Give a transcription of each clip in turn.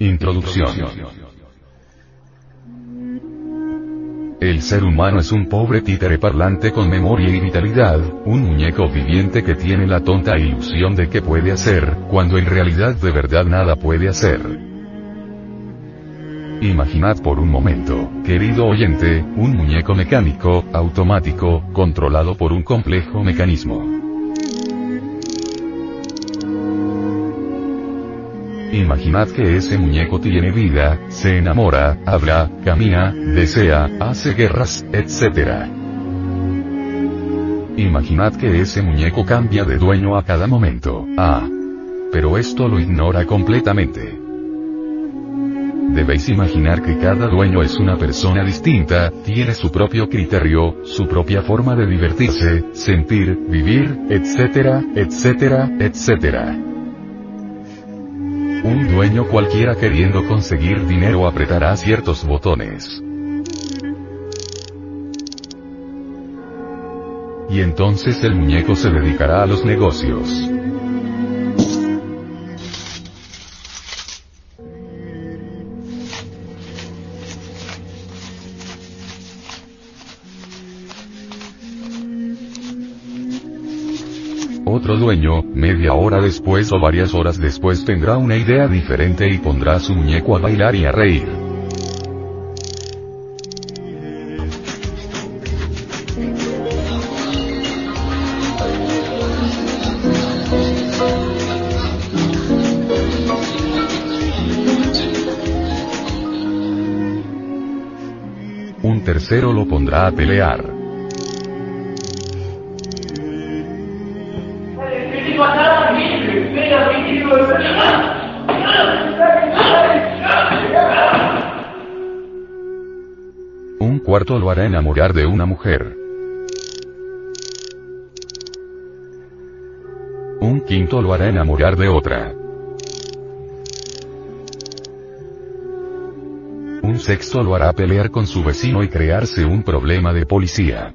Introducción. El ser humano es un pobre títere parlante con memoria y vitalidad, un muñeco viviente que tiene la tonta ilusión de que puede hacer, cuando en realidad de verdad nada puede hacer. Imaginad por un momento, querido oyente, un muñeco mecánico, automático, controlado por un complejo mecanismo. Imaginad que ese muñeco tiene vida, se enamora, habla, camina, desea, hace guerras, etc. Imaginad que ese muñeco cambia de dueño a cada momento. Ah. Pero esto lo ignora completamente. Debéis imaginar que cada dueño es una persona distinta, tiene su propio criterio, su propia forma de divertirse, sentir, vivir, etcétera, etcétera, etcétera. Un dueño cualquiera queriendo conseguir dinero apretará ciertos botones. Y entonces el muñeco se dedicará a los negocios. Otro dueño, media hora después o varias horas después tendrá una idea diferente y pondrá su muñeco a bailar y a reír. Un tercero lo pondrá a pelear. Un cuarto lo hará enamorar de una mujer. Un quinto lo hará enamorar de otra. Un sexto lo hará pelear con su vecino y crearse un problema de policía.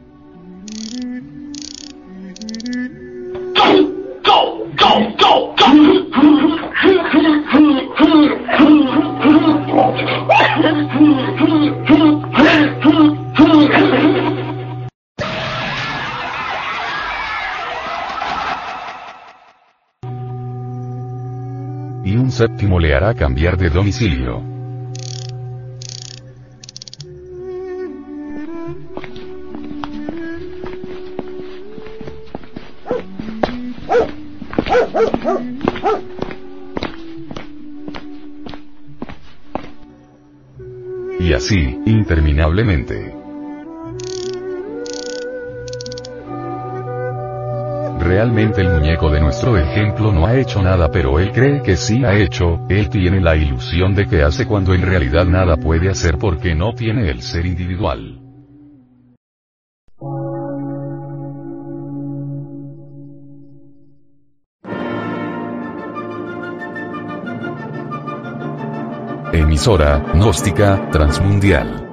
Séptimo le hará cambiar de domicilio. Y así, interminablemente. Realmente el muñeco de nuestro ejemplo no ha hecho nada pero él cree que sí ha hecho, él tiene la ilusión de que hace cuando en realidad nada puede hacer porque no tiene el ser individual. Emisora, gnóstica, transmundial.